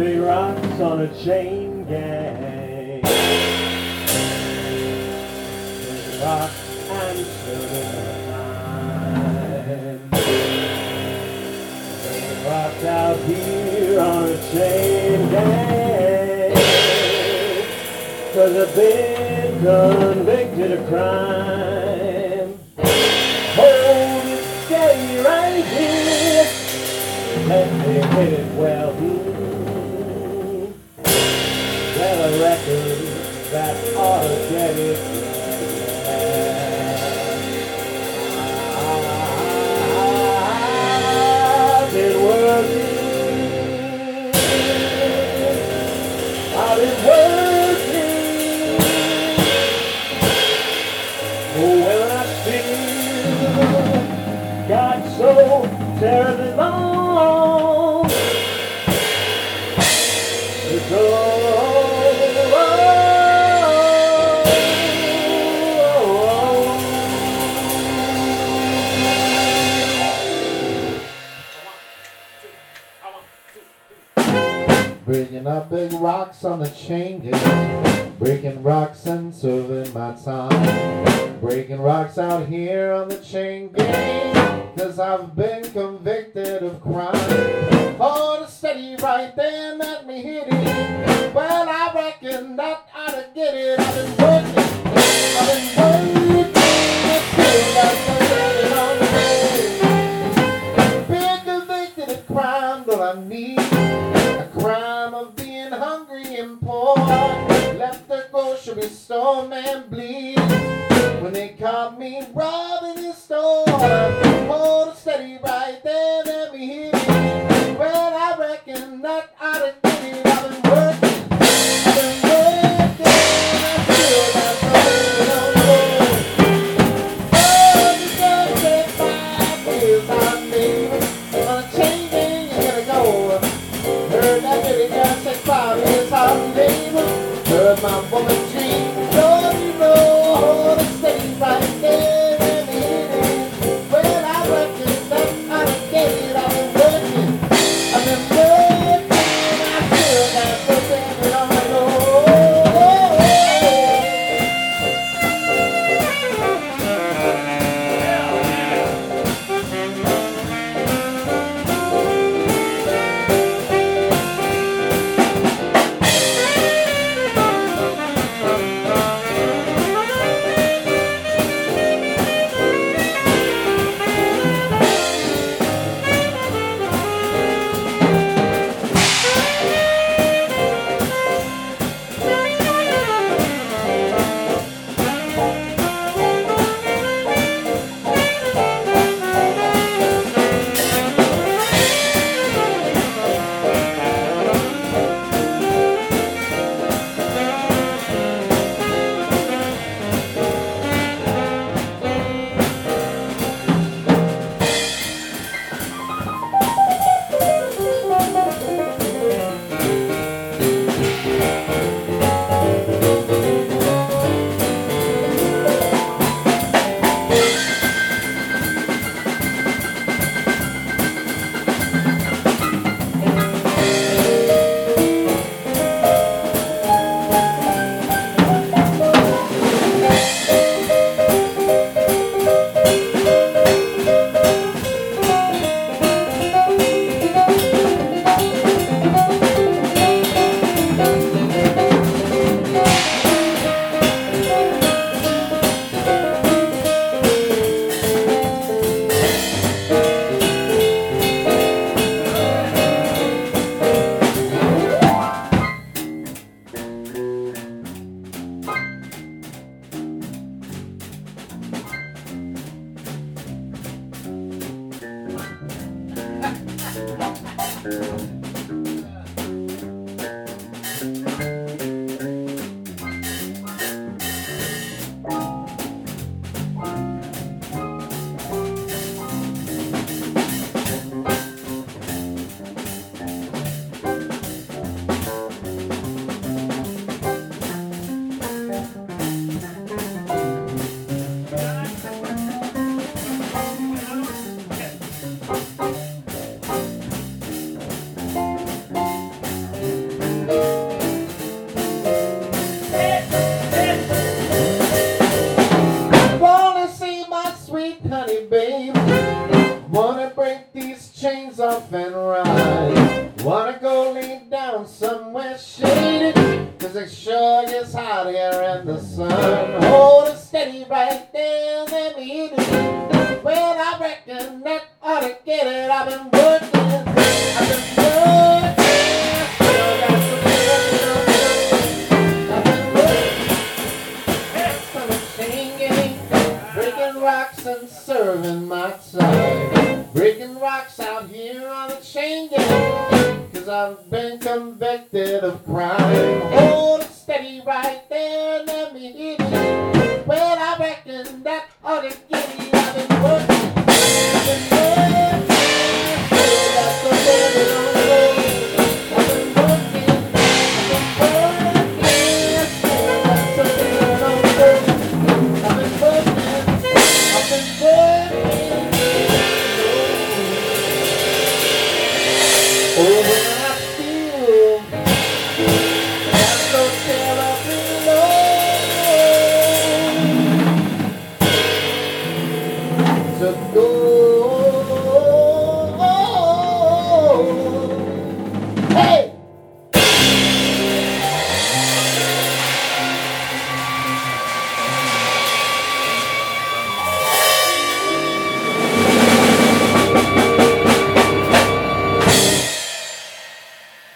big rocks on a chain gang. Big rocks and silver Big rocks out here on a chain gang. Cause I've been convicted of crime. Hold it steady right here. Let me hit it well. Record that ought to get it. Bringing up big rocks on the chain gang. Breaking rocks and serving my time. Breaking rocks out here on the chain gang. Cause I've been convicted of crime. Hold steady right there, store man bleed when they caught me robbing his store. Hold steady right there, let me hit it. Well, I reckon that I down somewhere shaded. Cause it sure gets hot here in the sun. Hold it steady right there, let me it. Well, I reckon that ought to get it. I've been working, I've been working. Do. Serving my time. Breaking rocks out here on the chain gang. I've been convicted of crime. Hold steady right there, let me hit it.